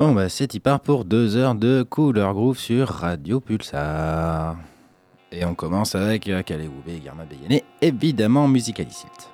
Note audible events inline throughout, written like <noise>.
Bon, bah, c'est y part pour deux heures de Couleur Groove sur Radio Pulsar. Et on commence avec Calais et Garma Bayané, évidemment Musicalicilt.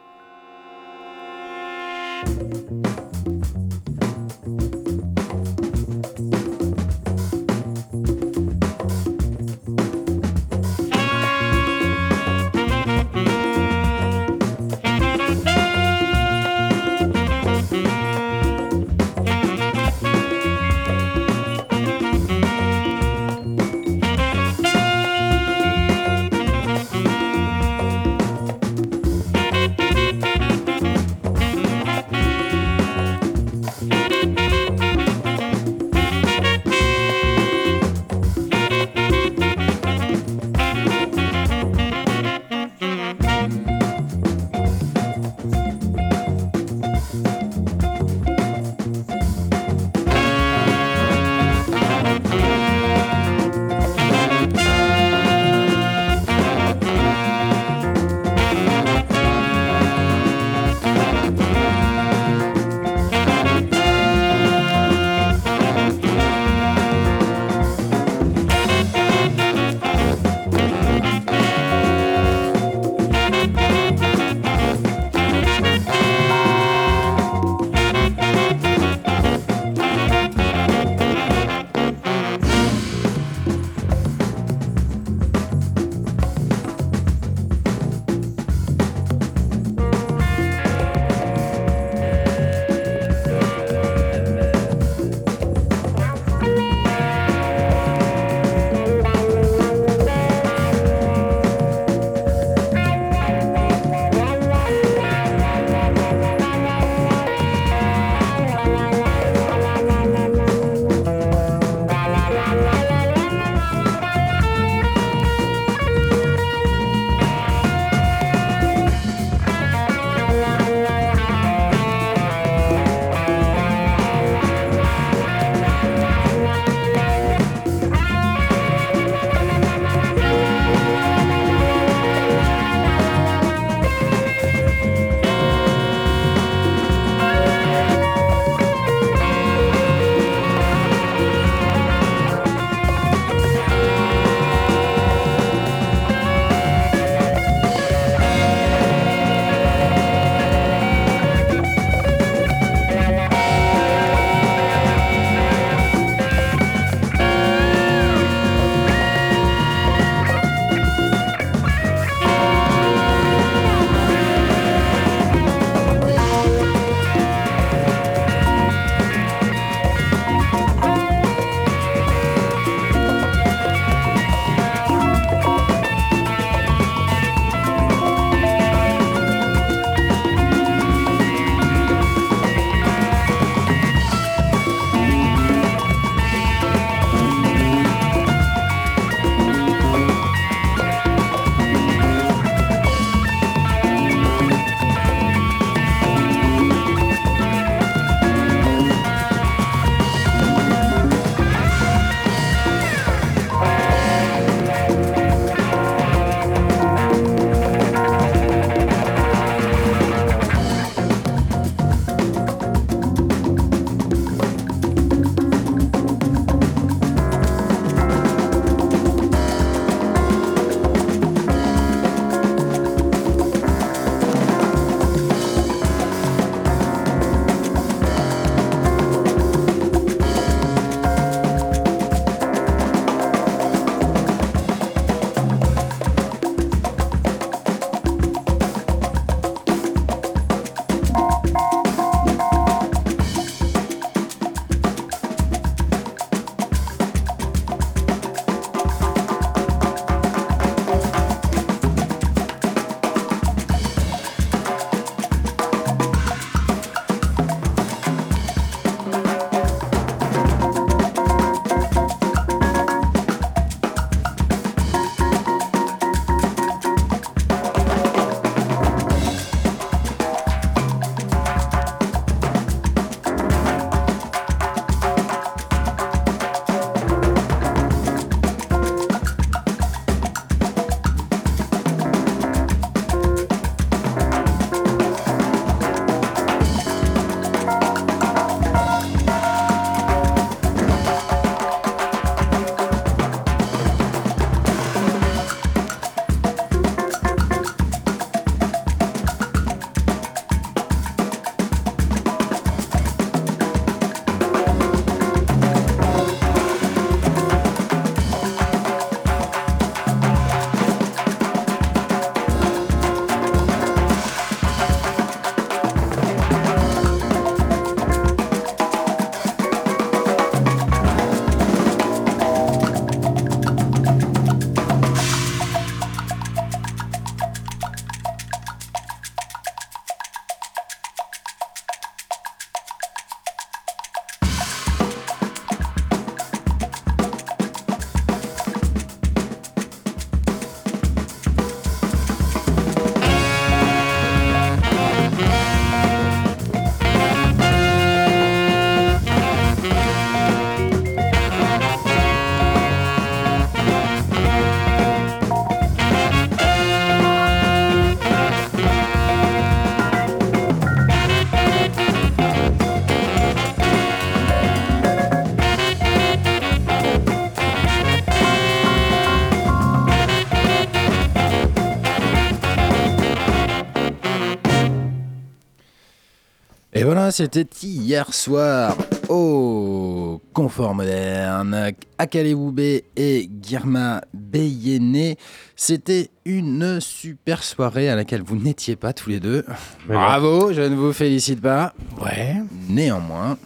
Voilà, c'était hier soir au Confort Moderne, Akale Woubé et Girma Beyene. C'était une super soirée à laquelle vous n'étiez pas tous les deux. Bravo, je ne vous félicite pas. Ouais. Néanmoins.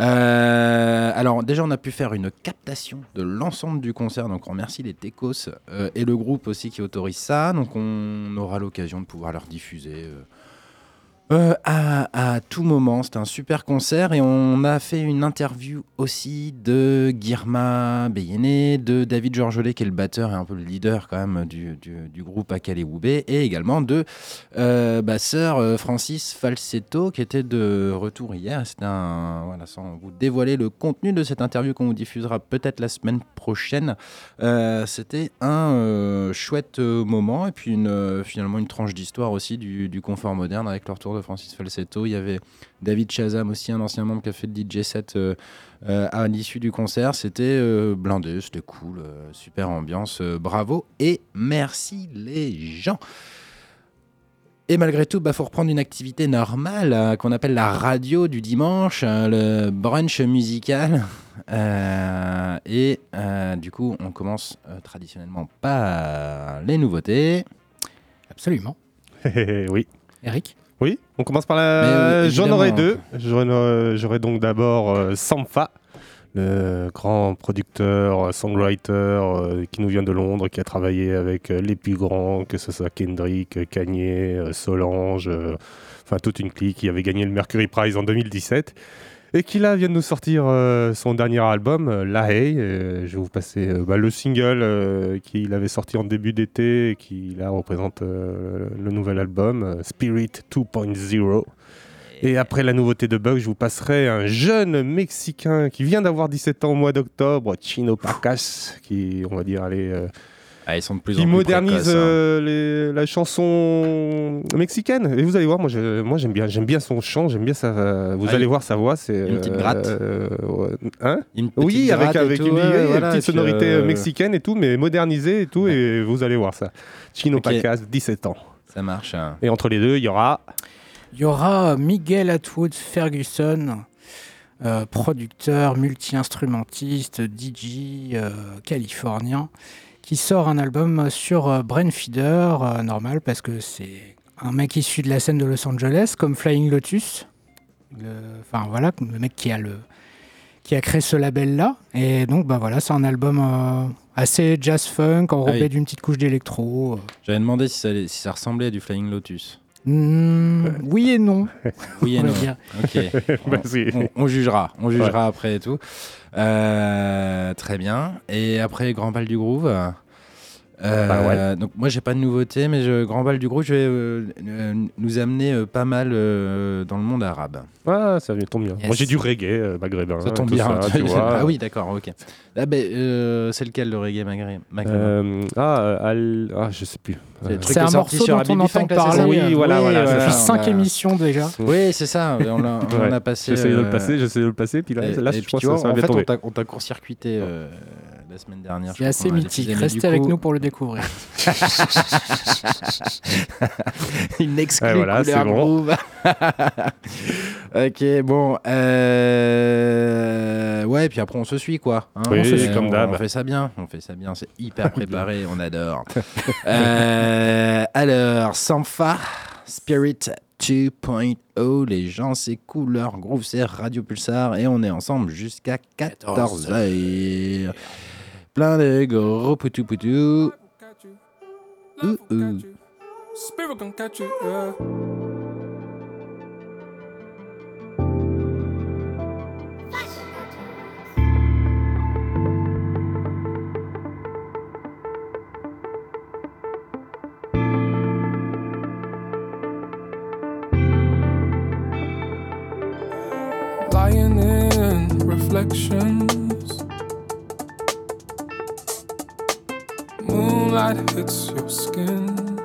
Euh, alors déjà on a pu faire une captation de l'ensemble du concert, donc on remercie les Tecos euh, et le groupe aussi qui autorise ça, donc on aura l'occasion de pouvoir leur diffuser euh, euh, à, tout moment, c'était un super concert et on a fait une interview aussi de Girma Beyene, de David Georgelet qui est le batteur et un peu le leader quand même du, du, groupe Akale Woubé et également de euh, basseur euh, Francis Falsetto qui était de retour hier. C'était un voilà sans vous dévoiler le contenu de cette interview qu'on vous diffusera peut-être la semaine prochaine. c'était un chouette moment et puis une, finalement une tranche d'histoire aussi du, du confort moderne avec leur tour de Francis Falsetto. Il y avait David Chazam aussi, un ancien membre qui a fait le DJ set euh, euh, à l'issue du concert. C'était euh, blindé, c'était cool, super ambiance. bravo et merci les gens. Et malgré tout, il bah, faut reprendre une activité normale qu'on appelle la radio du dimanche, le brunch musical. <laughs> et du coup, on commence traditionnellement par les nouveautés. Absolument. <laughs> oui. Eric? Oui, on commence par la. J'en aurai deux. J'aurai donc d'abord euh, Sampha, le grand producteur, songwriter euh, qui nous vient de Londres, qui a travaillé avec euh, les plus grands, que ce soit Kendrick, Kanye, Solange, enfin toute une clique qui avait gagné le Mercury Prize en 2017 et qui là vient de nous sortir euh, son dernier album, euh, La Hey. Euh, je vais vous passer bah, le single qu'il avait sorti en début d'été et qui là représente le nouvel album, Spirit 2.0. Et après la nouveauté de Bug, je vous passerai un jeune Mexicain qui vient d'avoir 17 ans au mois d'octobre, Chino Pacas, qui, on va dire, allez, ah, ils sont de plus en plus modernise hein. euh, la chanson mexicaine. Et vous allez voir, moi, moi j'aime bien, j'aime bien son chant, j'aime bien sa. Vous ah, allez voir sa voix, c'est une petite gratte. Euh, hein oui, avec avec une, petite sonorité euh, mexicaine et tout, mais modernisée et tout, et vous allez voir ça. Chino Pacas, 17 ans. Ça marche. Hein. Et entre les deux, il y aura. Il y aura Miguel Atwood Ferguson. producteur, multi-instrumentiste, DJ californien, qui sort un album sur euh, Brainfeeder, euh, normal, parce que c'est un mec issu de la scène de Los Angeles, comme Flying Lotus. Enfin voilà, le mec qui a, le, qui a créé ce label-là. Et donc, bah voilà, c'est un album euh, assez jazz-funk, enrobé ah d'une petite couche d'électro. J'avais demandé si ça, si ça ressemblait à du Flying Lotus. Hmm, oui et non. <laughs> oui et non. Ok. <laughs> Bah, on, jugera, on jugera après et tout. Euh, très bien. Et après Grand Bal du Groove? Euh, bah donc moi j'ai pas de nouveauté, mais je, Grand Bal du Groove, je vais euh, nous amener pas mal dans le monde arabe. Ah, ça tombe bien. Moi j'ai du reggae maghrébin. Ça tombe bien. <laughs> ah oui, d'accord, ok. Ah, ben, c'est lequel le reggae maghrébin ah, ah, je sais plus. C'est un morceau dont on entend parler. Oui, voilà, voilà. Ça fait 5 émissions déjà. Oui, c'est ça. On a, on a passé. J'essaie de le passer, j'essaie de le passer, puis là, là je pense que ça va En fait, on t'a court-circuité la semaine dernière. C'est assez mythique. Restez avec nous pour le découvrir. <laughs> Une exclue voilà, couleur bon. <laughs> ok, bon. Euh... Ouais, puis après on se suit quoi. Hein oui, on se suit comme d'hab. On fait ça bien. On fait ça bien. C'est hyper <laughs> préparé. on adore. euh... Alors, Sampha, Spirit 2.0, les gens, c'est couleur groove, c'est Radio Pulsar et on est ensemble jusqu'à 14h plein de gros poutou poutou. Ouh, ouh. Spirit gonna catch you, yeah. Lying in reflections moonlight hits your skin.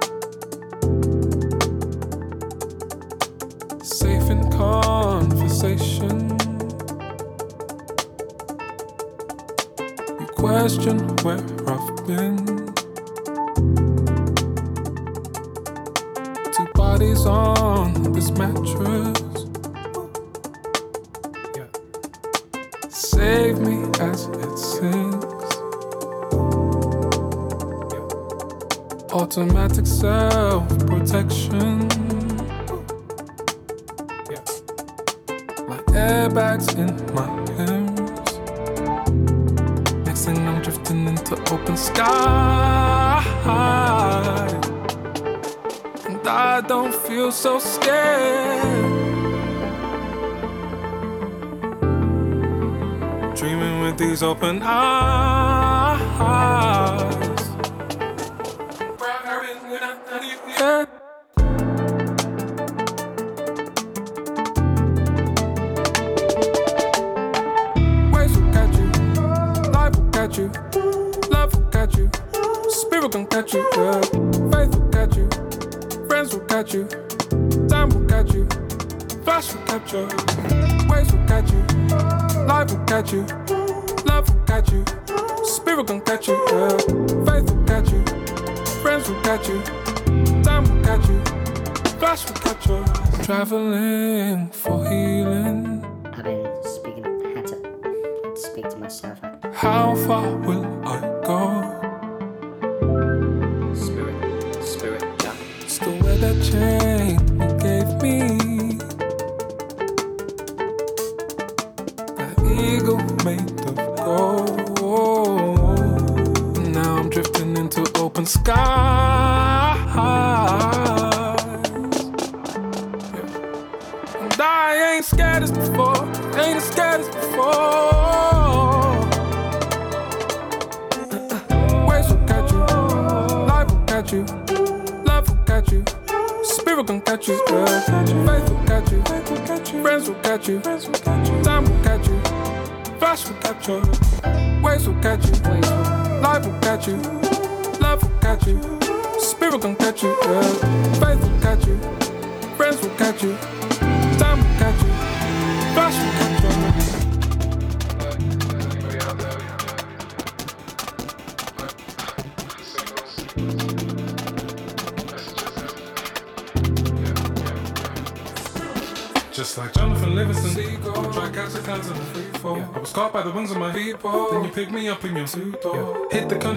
Safe in conversation. You question where open eyes.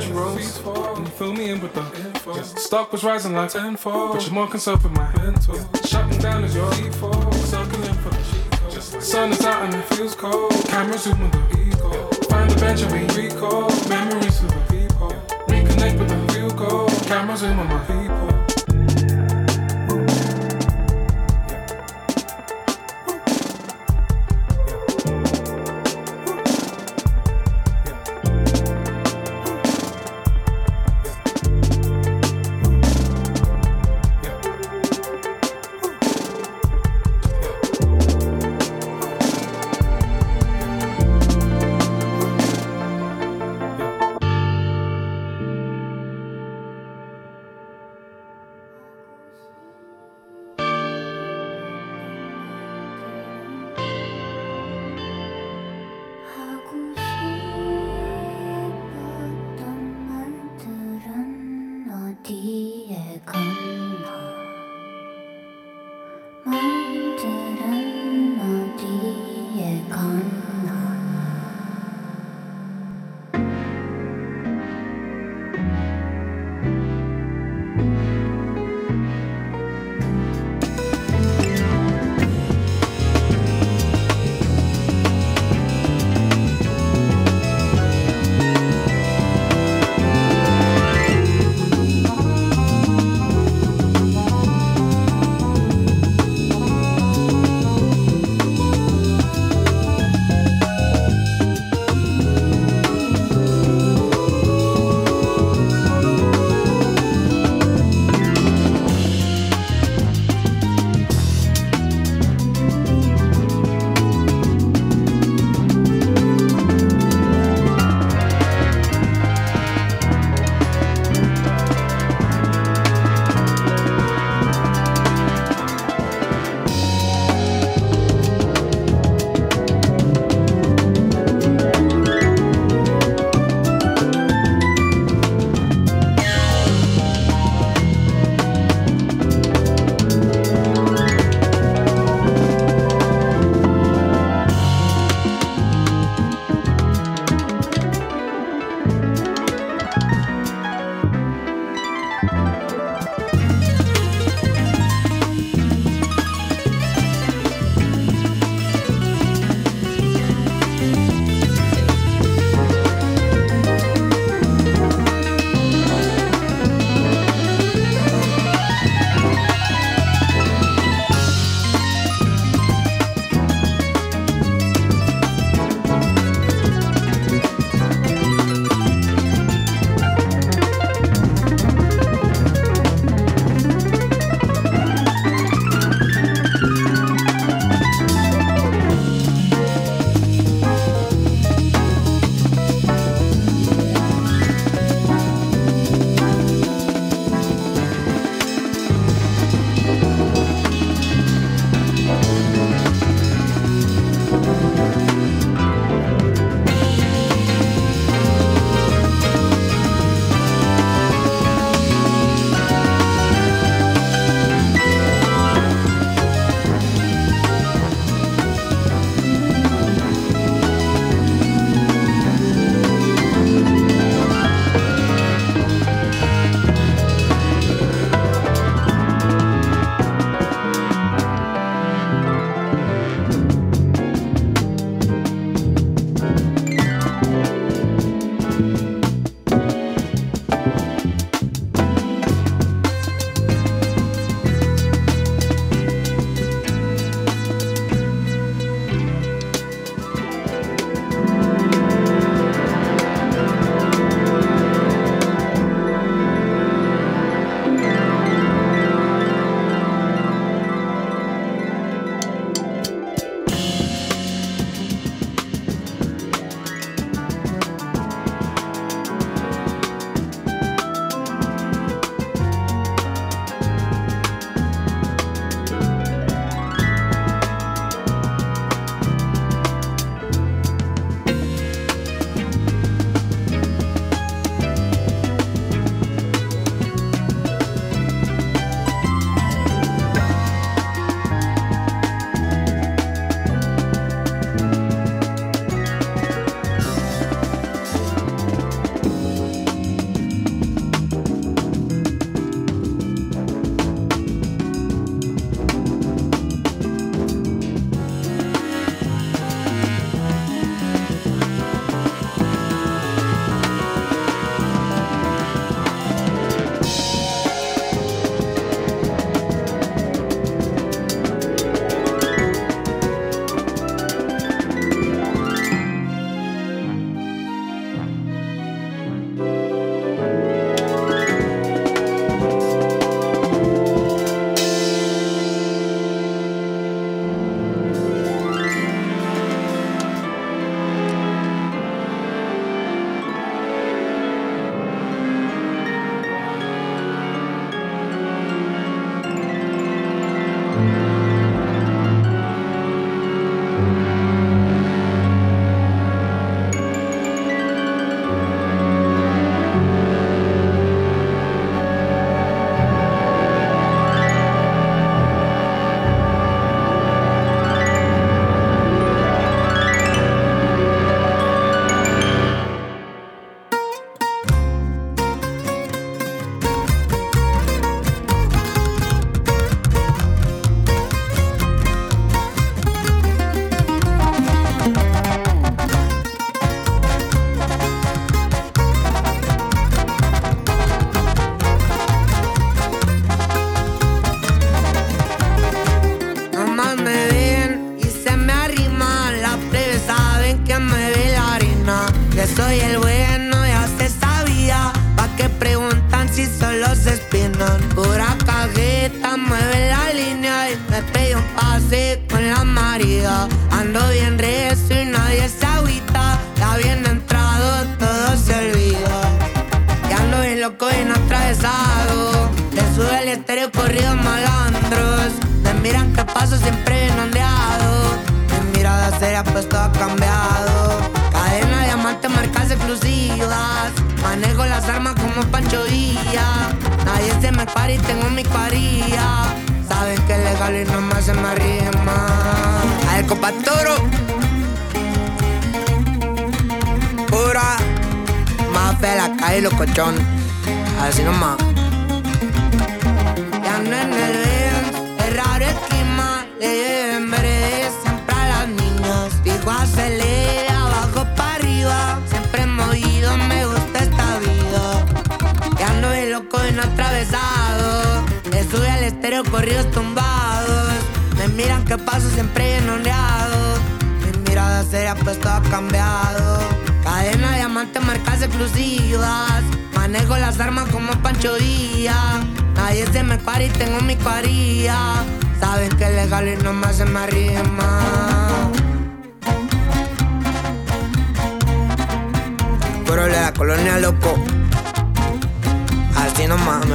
rolls. And fill me in with the info. Stock was rising like tenfold, but you're more concerned with my mental. Yeah. Shutting down is your default. Sucking in for the Sun is out and it feels cold. Camera zoom on the ego. Find the bench and we recall memories of the people. Reconnect with the real Cameras Camera zoom on my people.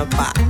a box.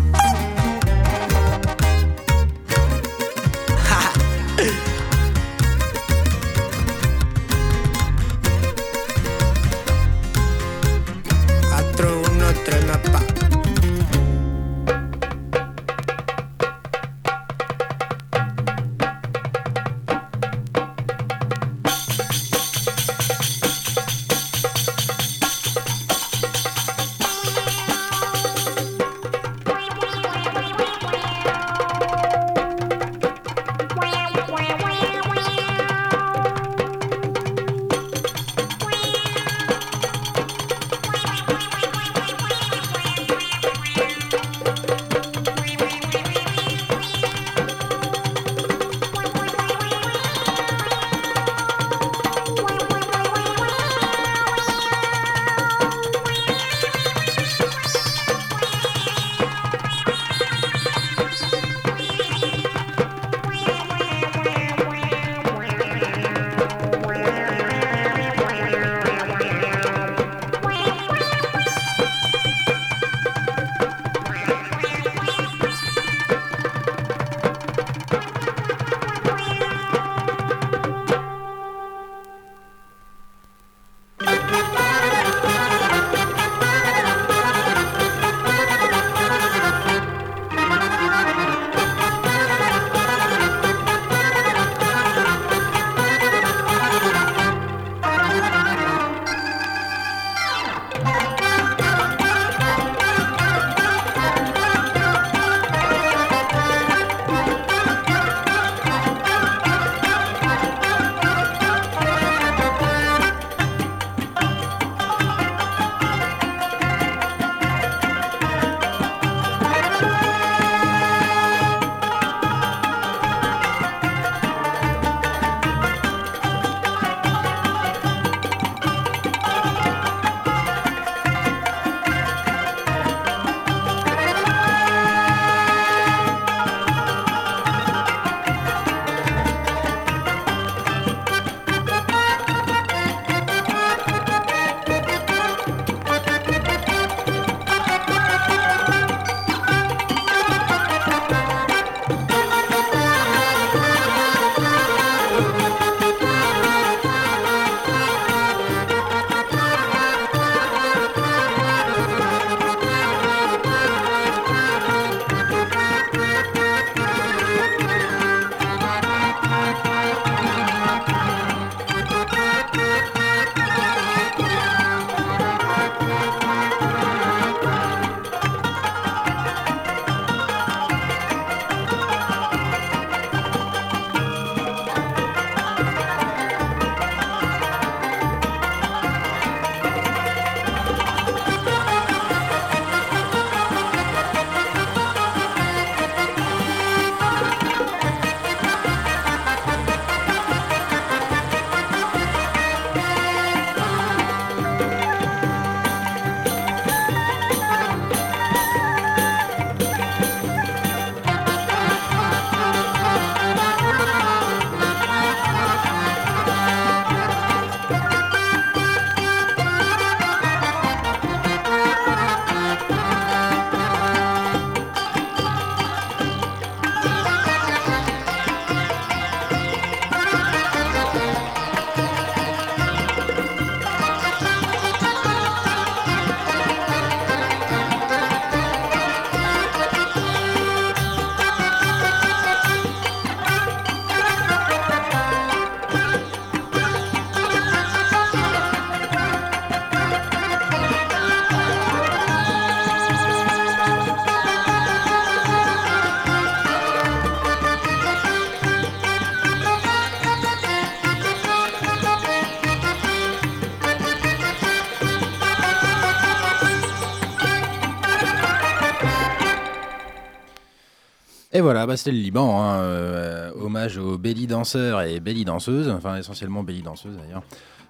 Et voilà, bah, c'était le Liban. hein, euh, hommage aux belly danseurs et belly danseuses. Enfin, essentiellement belly danseuses d'ailleurs.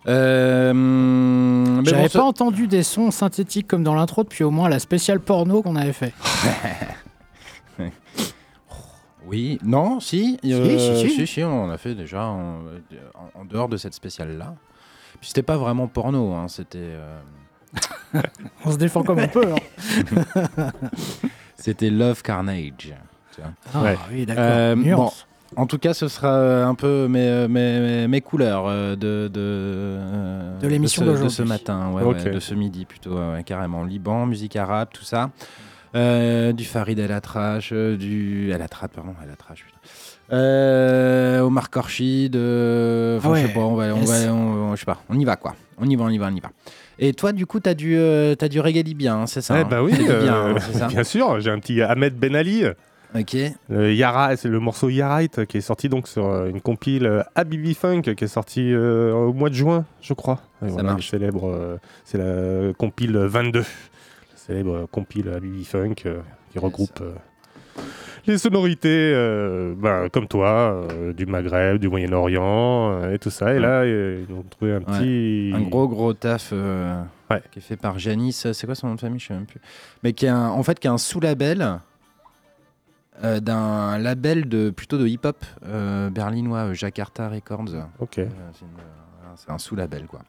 Euh, J'avais bon, pas entendu des sons synthétiques comme dans l'intro depuis au moins la spéciale porno qu'on avait fait. <laughs> Oui, non, si. Si, euh, si, si. si, si, on a fait déjà en, dehors de cette spéciale-là. Puis c'était pas vraiment porno, hein, c'était. euh, <laughs> On se défend comme on peut. hein. <laughs> C'était Love Carnage. Tu vois. Ah Ouais. oui, d'accord. Euh. En tout cas, ce sera un peu mes, mes, mes couleurs euh, de, de, euh, De l'émission ce- de ce matin, ouais, Ok. ouais, de ce midi plutôt, ouais, carrément. Liban, musique arabe, tout ça. Euh, du Farid El Atrache, euh, du El Atrache, pardon, El Atrache, putain. Euh, Omar euh, enfin, Ah je sais pas, on va, on va, on- je sais pas, on y va quoi. On y va, on y va, on y va. Et toi, du coup, t'as du, euh, t'as du reggae libyen, hein, c'est ça Eh hein bah oui, euh, hein, c'est ça <laughs> bien sûr, j'ai un petit Ahmed Ben Ali. Ok. Le Yara, c'est le morceau Yarite qui est sorti donc sur euh, une compile euh, Habibi Funk qui est sortie euh, au mois de juin, je crois. Et Ça voilà, marche. célèbre, euh, c'est la compile 22, la célèbre euh, compile Habibi Funk euh, qui regroupe euh, les sonorités, euh, ben, comme toi, euh, du Maghreb, du Moyen-Orient euh, et tout ça. Et là, euh, ils ont trouvé un Ouais. petit, Un gros gros taf euh, Ouais. qui est fait par Janice. C'est quoi son nom de famille? Je sais même plus. Mais qui est un, en fait qui est un sous-label euh, d'un label de plutôt de hip-hop euh, berlinois, euh, Jakarta Records. Ok. Euh, c'est un sous-label quoi.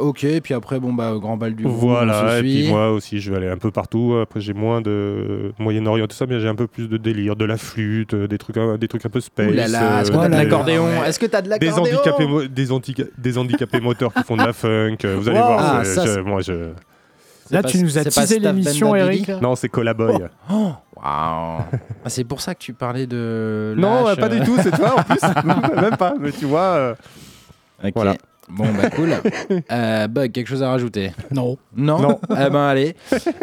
Ok, puis après bon bah grand bal du Voilà, et puis moi aussi, je vais aller un peu partout. Après, j'ai moins de Moyen-Orient, tout ça, mais j'ai un peu plus de délire, de la flûte, des trucs, un- des trucs un peu space. Est-ce que t'as de l'accordéon Ouais. Est-ce que t'as de des l'accordéon handicapés, mo- des, handicapés moteurs qui font de la funk. Vous allez Wow. voir, Ah, ça, je- moi je. Là, pas- tu nous as teasé l'émission, Eric. Non, c'est Collaboy. Oh, waouh Ah, C'est pour ça que tu parlais de. non, euh, pas euh. du tout, c'est toi en plus. <laughs> <laughs> Même pas, mais tu vois. euh, Ok. Voilà. Bon, bah cool. <laughs> Euh, Bug, quelque chose à rajouter? Non. Non? Non. Eh ben allez.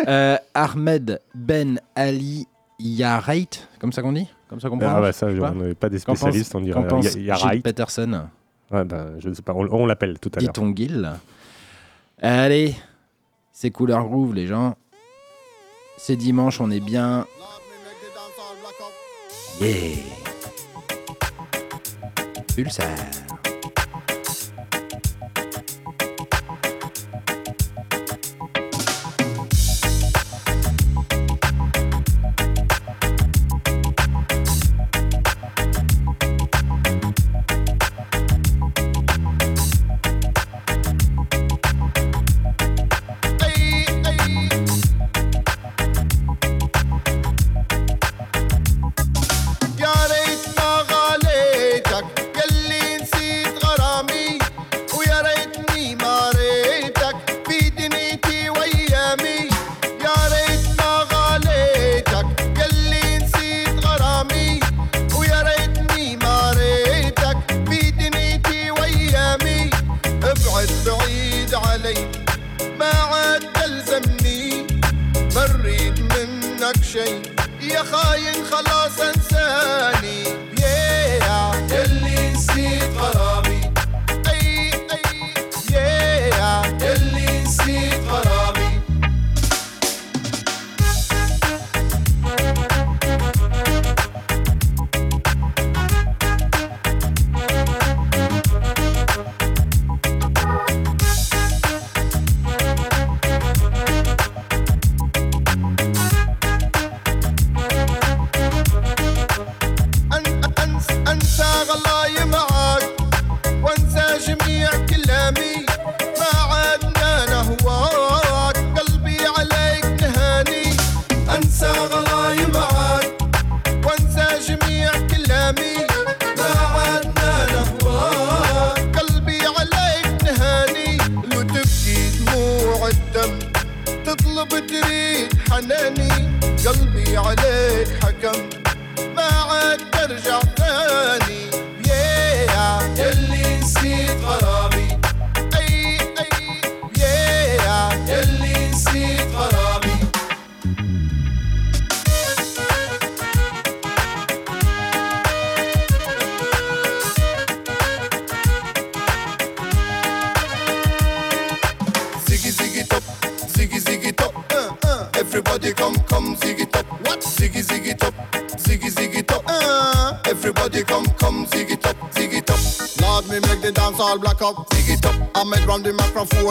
Euh, Ahmed Ben Ali Yareit, comme ça qu'on dit? Comme ça qu'on Ah prononce? bah ça, on n'est pas des spécialistes, on dirait. Qu'en pense Il y a Gilles right. Peterson? Ouais, bah, je ne sais pas, on, on l'appelle tout à l'heure. Dit-on Gil Allez, c'est Couleur Groove, les gens. C'est dimanche, on est bien. Yeah Pulsar.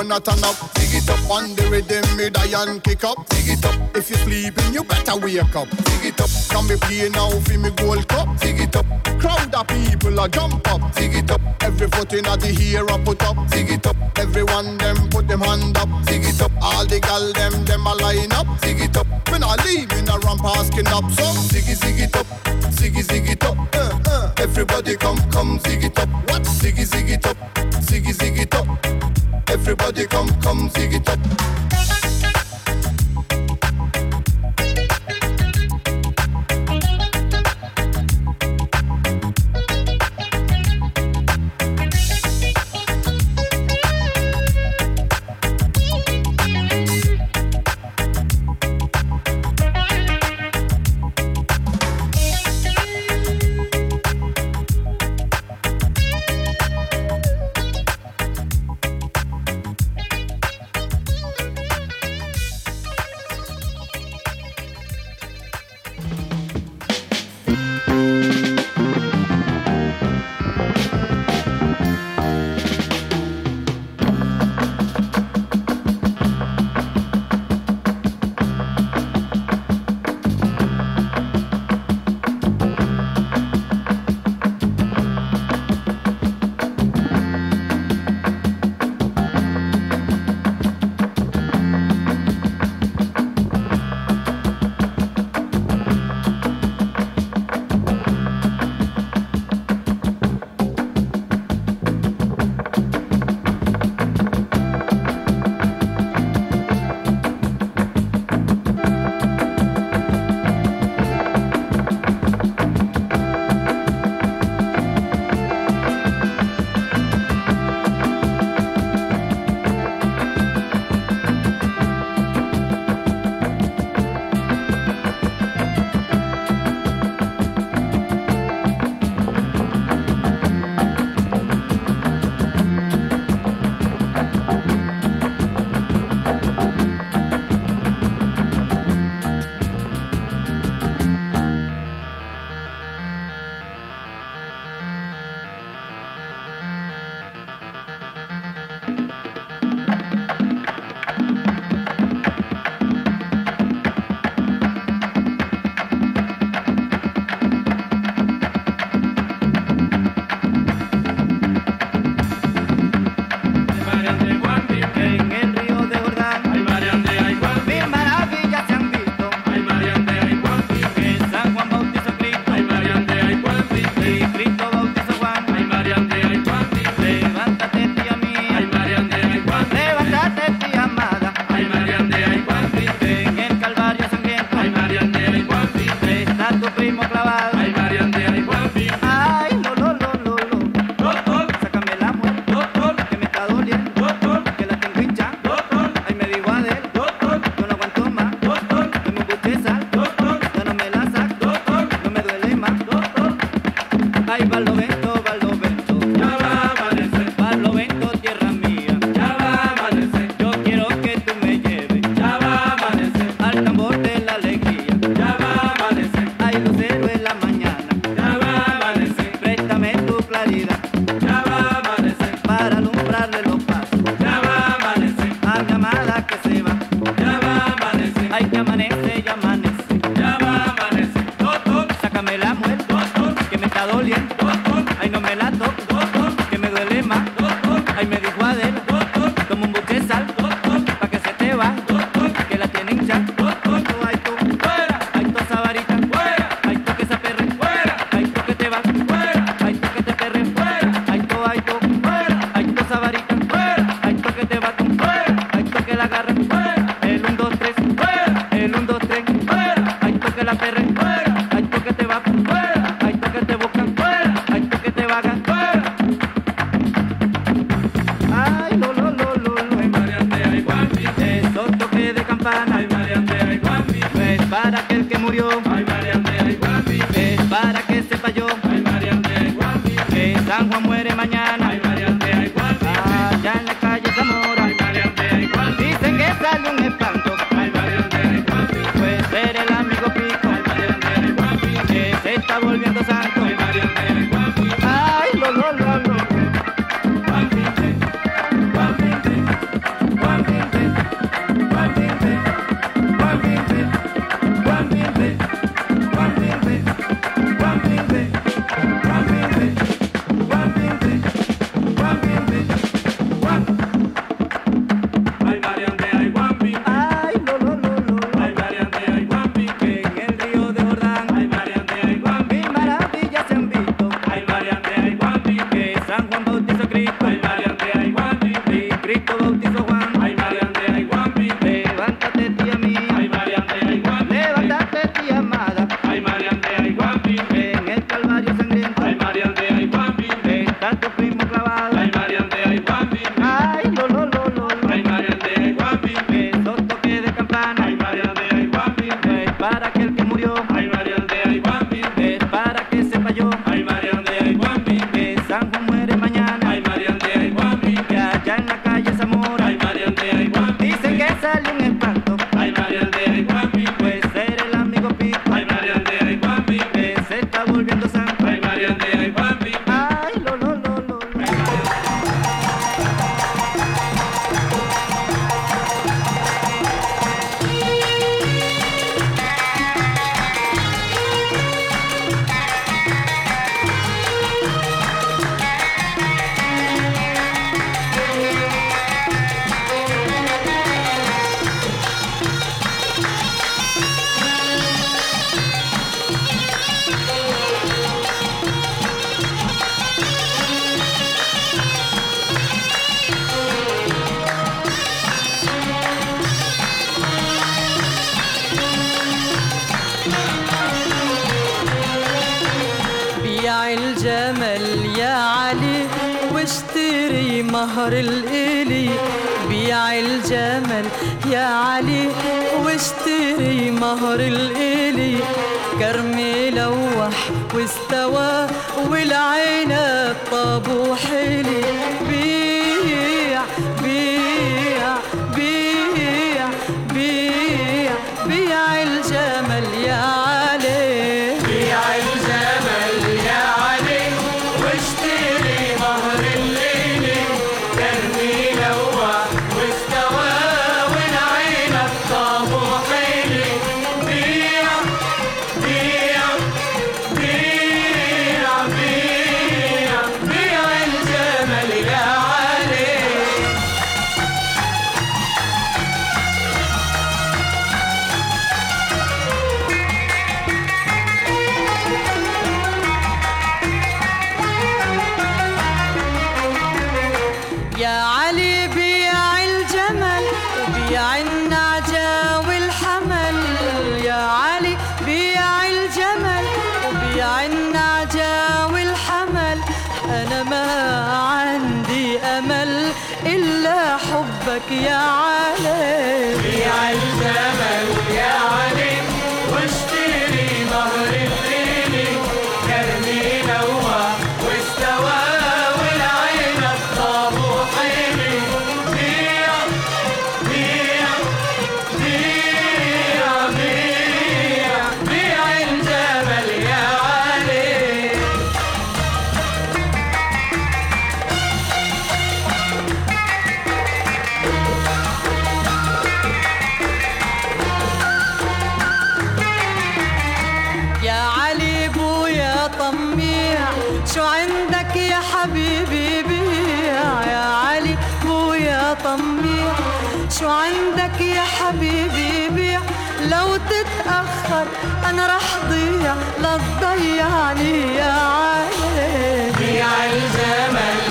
donut and up. Dig it up on the rhythm, mid and kick up. Dig it up. If you're sleeping, you better wake up. Dig it up. Can me play now for me gold cup. Dig it up. Crowd of people a jump up. Dig it up. Every foot in the here a put up. Dig it up. Everyone them put them hand up. Dig it up. All the gal them them a line up. Dig it up. me I leave in a ramp asking up some. Dig it, dig it up. dig it, top, uh, uh. Everybody come, come, dig it up. What? dig it, dig it up. Everybody come, come, see it شو عندك يا حبيبي؟ بيع. لو تتأخر أنا رح ضيع لا تضيعني يا عيني. بيع الجمال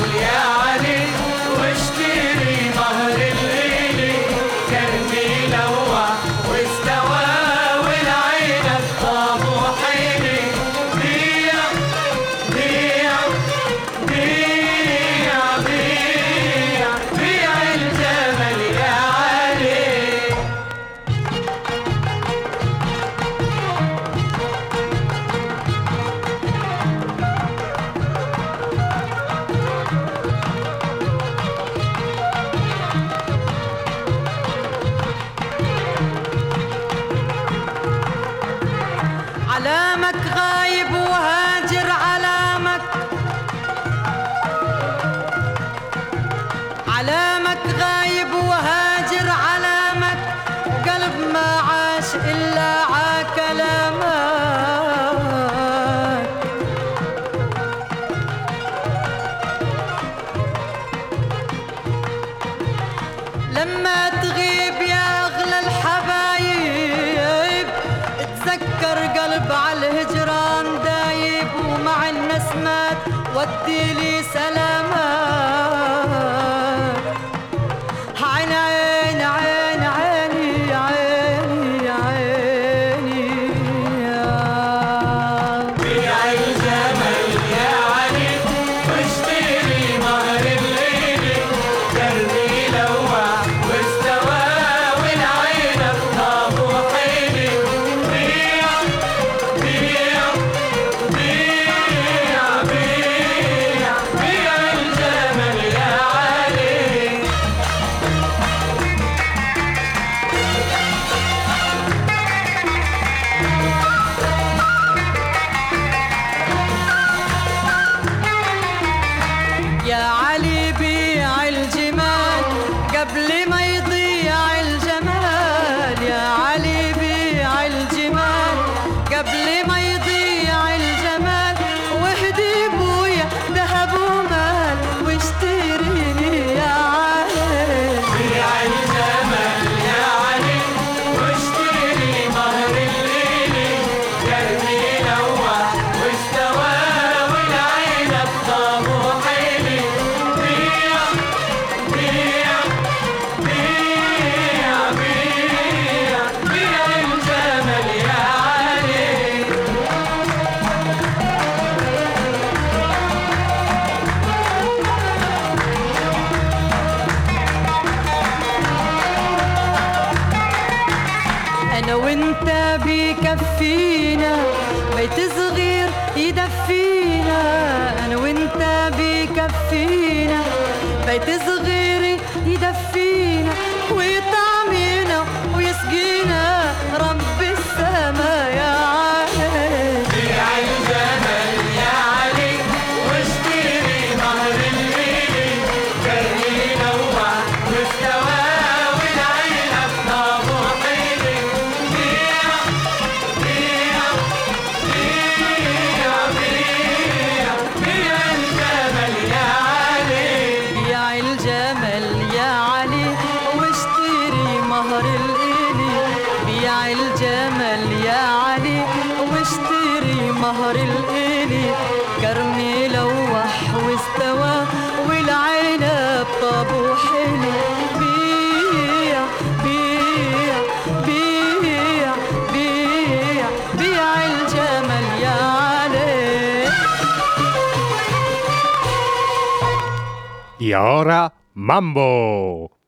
Y ahora, Mambo.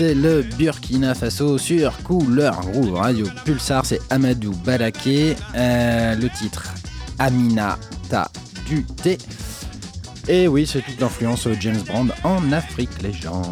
c'est le Burkina Faso sur Couleur Groove Radio Pulsar, c'est Amadou Balaké, euh, le titre Aminata du thé. Et oui, c'est toute l'influence euh, James Brand en Afrique, les gens.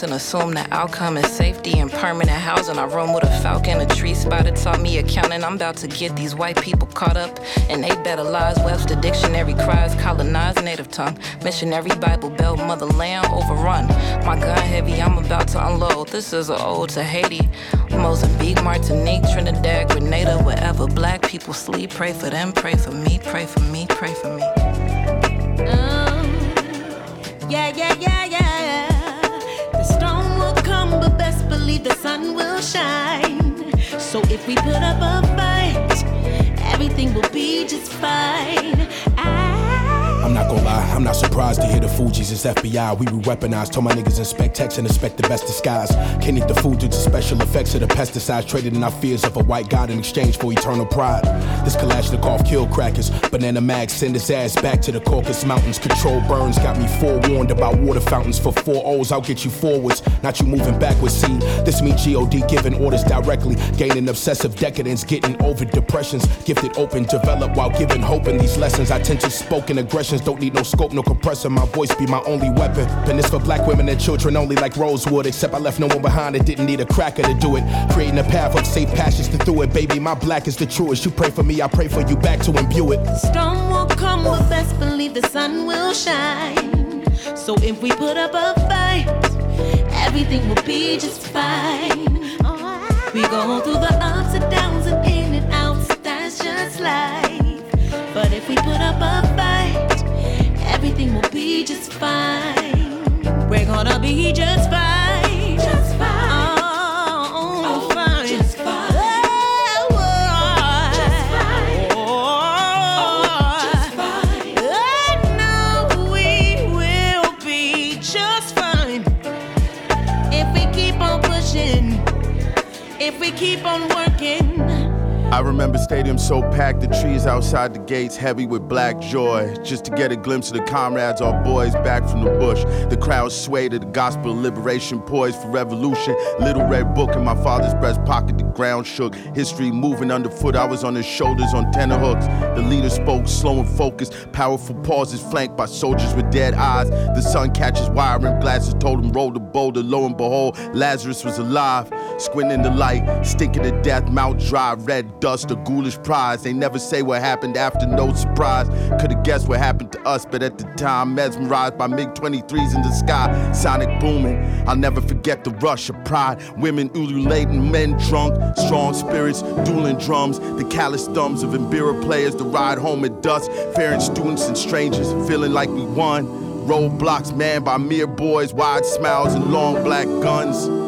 The mountain, assume the outcome is safety and permanent housing. I roam with a falcon, a tree spotted, taught me accounting. I'm about to get these white people caught up and they better lies. Webster dictionary cries, colonized native tongue. Missionary Bible belt, motherland overrun. My gun heavy, I'm about to unload. This is an ode to Haiti. Mozambique, Martinique, Trinidad, Grenada, wherever black people sleep. Pray for them, pray for me, pray for me, pray for me. Um, yeah, yeah, yeah, yeah. But best believe the sun will shine. So if we put up a fight, everything will be just fine. I'm not gonna lie, I'm not surprised to hear the Fuji's It's FBI. We re-weaponized. Told my niggas inspect text and expect the best disguise. Can't eat the food due to special effects of the pesticides. Traded in our fears of a white god in exchange for eternal pride. This Kalashnikov kill crackers. Banana mag send his ass back to the Caucasus Mountains. Control burns got me forewarned about water fountains. For four O's, I'll get you forwards. Not you moving backwards. See, this means God giving orders directly. Gaining obsessive decadence, getting over depressions. Gifted open, develop while giving hope in these lessons. I tend to spoken aggressions. Don't need no scope, no compressor. My voice be my only weapon. Been this for black women and children only like Rosewood. Except I left no one behind and didn't need a cracker to do it. Creating a path of safe passages to through it. Baby, my black is the truest. You pray for me, I pray for you back to imbue it. Storm will come, but best believe the sun will shine. So if we put up a fight, everything will be just fine. We go through the ups and downs and in and outs, that's just life. But if we put up a fight, everything will be just fine. We're gonna be just fine. I remember stadiums so packed, the trees outside the gates heavy with black joy. Just to get a glimpse of the comrades, our boys back from the bush. The crowd swayed to the gospel of liberation, poised for revolution. Little red book in my father's breast pocket, the ground shook. History moving underfoot, I was on his shoulders on tenor hooks. The leader spoke, slow and focused. Powerful pauses flanked by soldiers with dead eyes. The sun catches wire rimmed glasses, told him roll the boulder. Lo and behold, Lazarus was alive. Squinting the light, stinking to death, mouth dry, red dust, a ghoulish prize. They never say what happened after, no surprise. Could've guessed what happened to us, but at the time, mesmerized by MiG 23s in the sky, sonic booming. I'll never forget the rush of pride. Women ululating, men drunk, strong spirits, dueling drums, the callous thumbs of Imbira players, the ride home at dusk, faring students and strangers, feeling like we won. Roadblocks manned by mere boys, wide smiles and long black guns.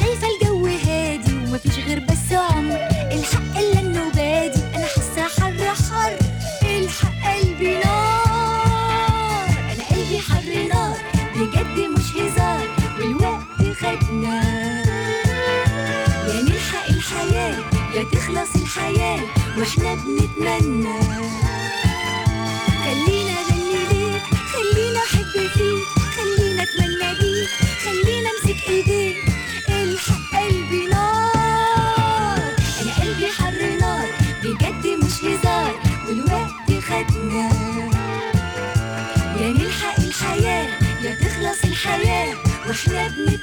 شايفة الجو هادي ومفيش غير بس عمر الحق إلا إنه بادي أنا حاسة حر حر. الحق قلبي نار أنا قلبي حر نار. بجد مش هزار والوقت خدنا. يعني يا نلحق الحياة يا تخلص الحياة وإحنا بنتمنى.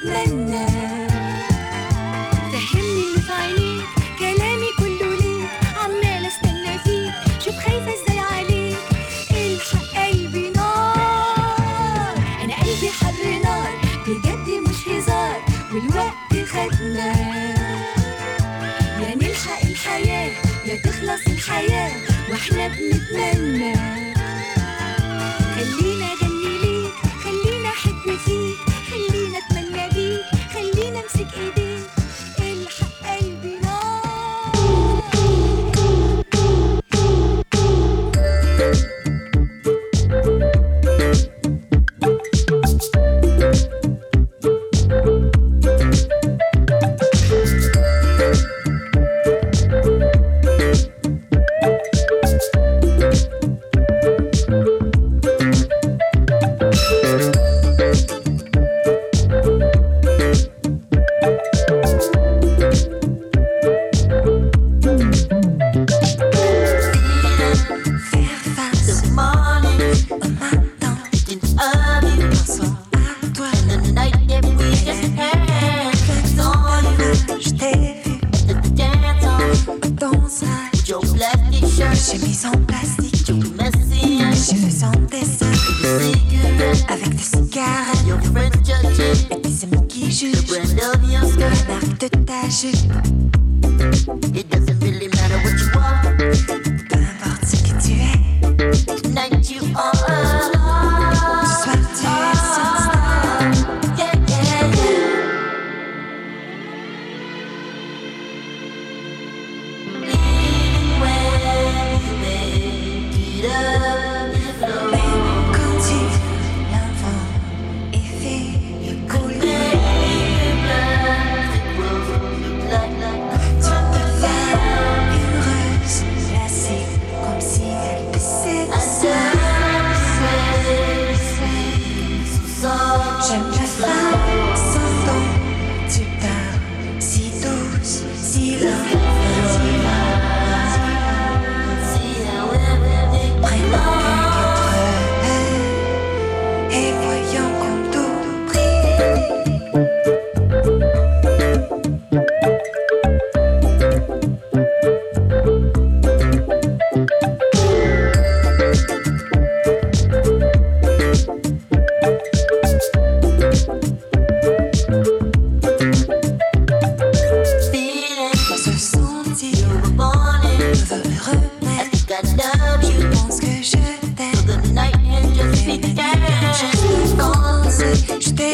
بتمنى فهمني اللي في عينيك كلامي كله ليك. عمالة أستنى فيك شوف خايفة إزاي عليك. الحق قلبي نار. أنا قلبي حر نار بجد مش هزار. والوقت خدنا. يا نلحق الحياة يا تخلص الحياة وإحنا بنتمنى.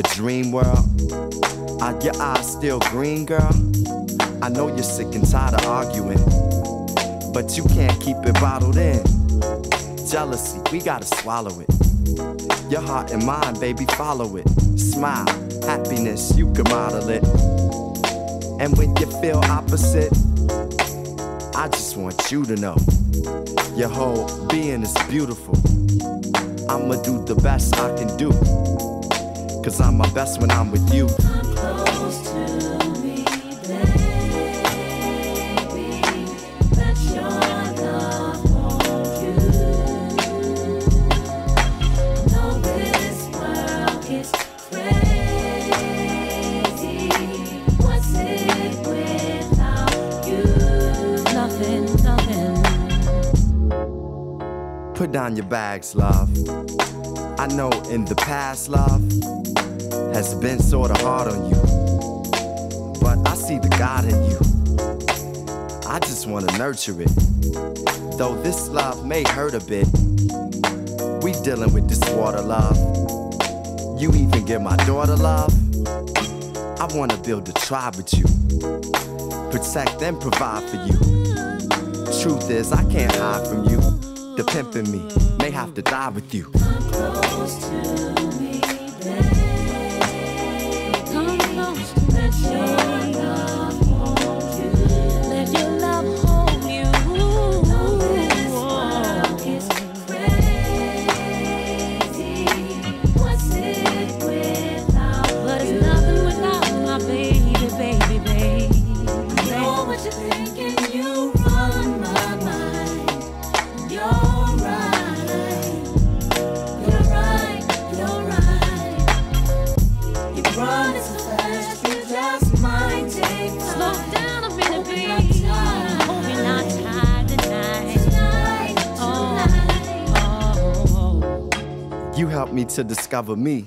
a dream world? Are your eyes still green, girl? I know you're sick and tired of arguing, but you can't keep it bottled in. Jealousy, we gotta swallow it. Your heart and mind, baby, follow it. Smile, happiness, you can model it. And when you feel opposite, I just want you to know your whole being is beautiful. I'ma do the best I can do. Cause I'm my best when I'm with you. Put down your bags, love. I know in the past, love has been sorta hard on you. But I see the God in you. I just wanna nurture it. Though this love may hurt a bit, we dealing with this water love. You even give my daughter love. I wanna build a tribe with you. Protect and provide for you. Truth is, I can't hide from you. The pimp in me may have to die with you. Discover me.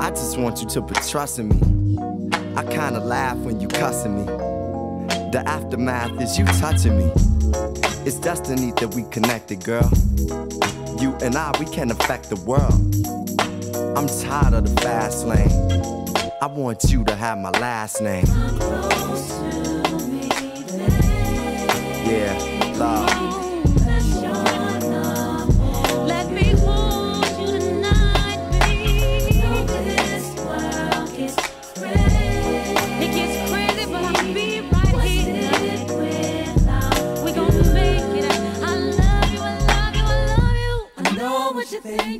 I just want you to put trust in me. I kinda laugh when you cussing me. The aftermath is you touching me. It's destiny that we connected, girl. You and I, we can affect the world. I'm tired of the fast lane. I want you to have my last name. Yeah,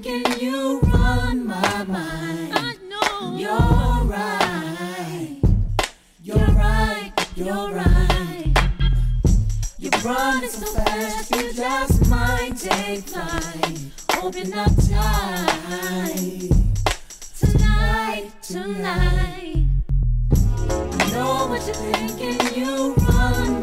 thinking. You run my mind. I know you're right. You're right. You're right. You're running so fast, you just might take flight. You're not tired. Tonight, tonight. I know what you're thinking, you run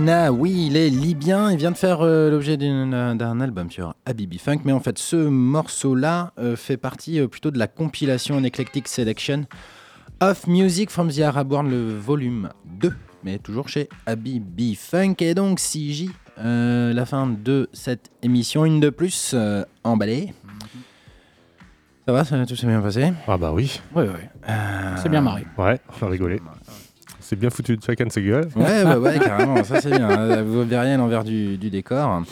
Hesna. Oui, il est libyen. Il vient de faire euh, l'objet d'un album sur Habibi Funk. Mais en fait, ce morceau-là euh, fait partie euh, plutôt de la compilation An Eclectic Selection of Music from the Arab World, le volume 2. Mais toujours chez Habibi Funk. Et donc, CJ, euh, la fin de cette émission. Une de plus euh, emballée. Ça va, ça, tout s'est bien passé? Ah bah oui. Ouais, ouais. C'est bien marré. Ouais, on a rigolé. C'est bien foutu de chacun de ses gueules. Ouais, ouais, ouais, carrément, ça c'est bien. <laughs> Vous verriez l'envers du, du décor.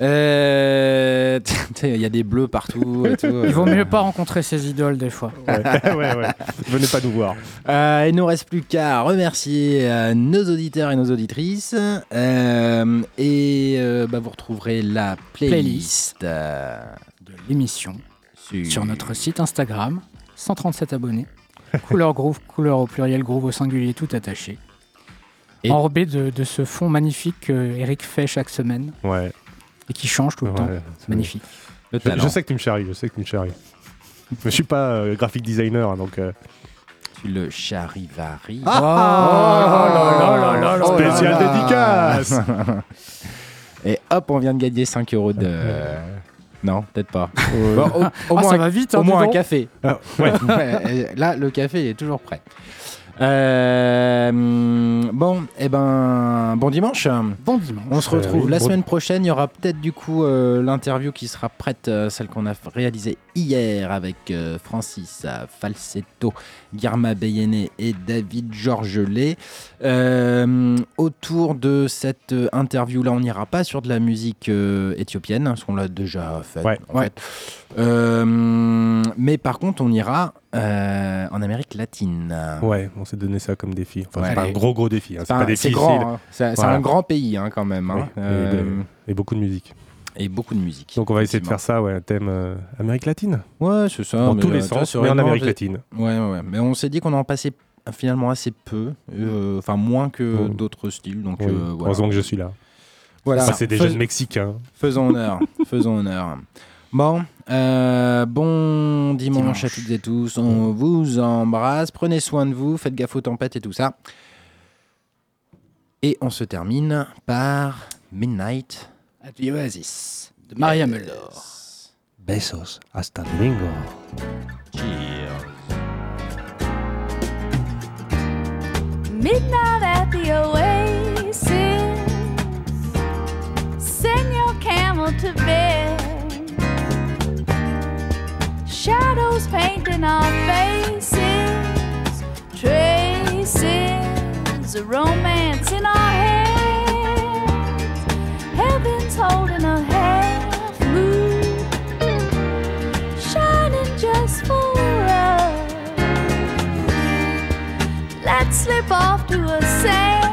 Euh, <laughs> Il y a des bleus partout. Et tout. Il vaut mieux pas rencontrer ses idoles des fois. Ouais, <laughs> ouais, ouais. Venez pas nous voir. Euh, il ne nous reste plus qu'à remercier euh, nos auditeurs et nos auditrices. Euh, et euh, bah, vous retrouverez la playlist, euh, de l'émission sur... sur notre site Instagram. 137 abonnés. Couleur groove, couleur au pluriel, groove au singulier, tout attaché. Et- Enrobé de, de ce fond magnifique que Eric fait chaque semaine Ouais. et qui change tout le Ouais, temps. c'est- Magnifique. Le Je, sais que tu me charries, je sais que tu me charries. Je suis pas euh, graphic designer, hein, donc. euh, Tu le charivari. Oh là là là là là Spécial là là. dédicace Et hop, on vient de gagner 5 euros de. Non, peut-être pas. Bon, au, au Ah, moins, ça un- va vite, au hein, dis moins un café. Ah, ouais. <laughs> Là, le café est toujours prêt. Euh, bon, et ben, bon dimanche. Bon dimanche. On se Euh, retrouve oui, la bon- semaine prochaine. Il y aura peut-être du coup euh, l'interview qui sera prête, euh, celle qu'on a réalisée hier avec euh, Francis Falsetto, Guirma Beyené et David Georgelet. Euh, autour de cette interview-là, on n'ira pas sur de la musique euh, éthiopienne, hein, parce qu'on l'a déjà fait. Ouais. en fait. Euh, mais par contre, on ira euh, en Amérique latine. Ouais, on s'est donné ça comme défi. Enfin, Ouais. c'est pas un gros gros défi. hein, C'est Enfin, pas c'est grand, hein. c'est Voilà. un grand pays hein, quand même. hein. Oui, et, Euh, de- et beaucoup de musique. et beaucoup de musique. Donc on va essayer de faire ça, ouais, un thème euh, Amérique latine. Ouais, c'est ça. Dans mais, tous les sens, mais en Amérique latine. Ouais, ouais, ouais. Mais on s'est dit qu'on en passait finalement assez peu, enfin moins que d'autres styles. Donc Oui, voilà. Heureusement que je suis là. Voilà. Ça, c'est des Fais- jeunes Mexicains. Faisons honneur. <laughs> faisons honneur. Bon, euh, bon dimanche, Dimanche. à toutes et tous. On vous embrasse. Prenez soin de vous. Faites gaffe aux tempêtes et tout ça. Et on se termine par Midnight. At the Oasis de Maria Mulder. Besos. Hasta domingo. Cheers. Midnight at the oasis. Send your camel to bed. Shadows painting our faces. Traces of romance in our hands. Heaven's holding a half moon. Shining just for us. Let's slip off to a sand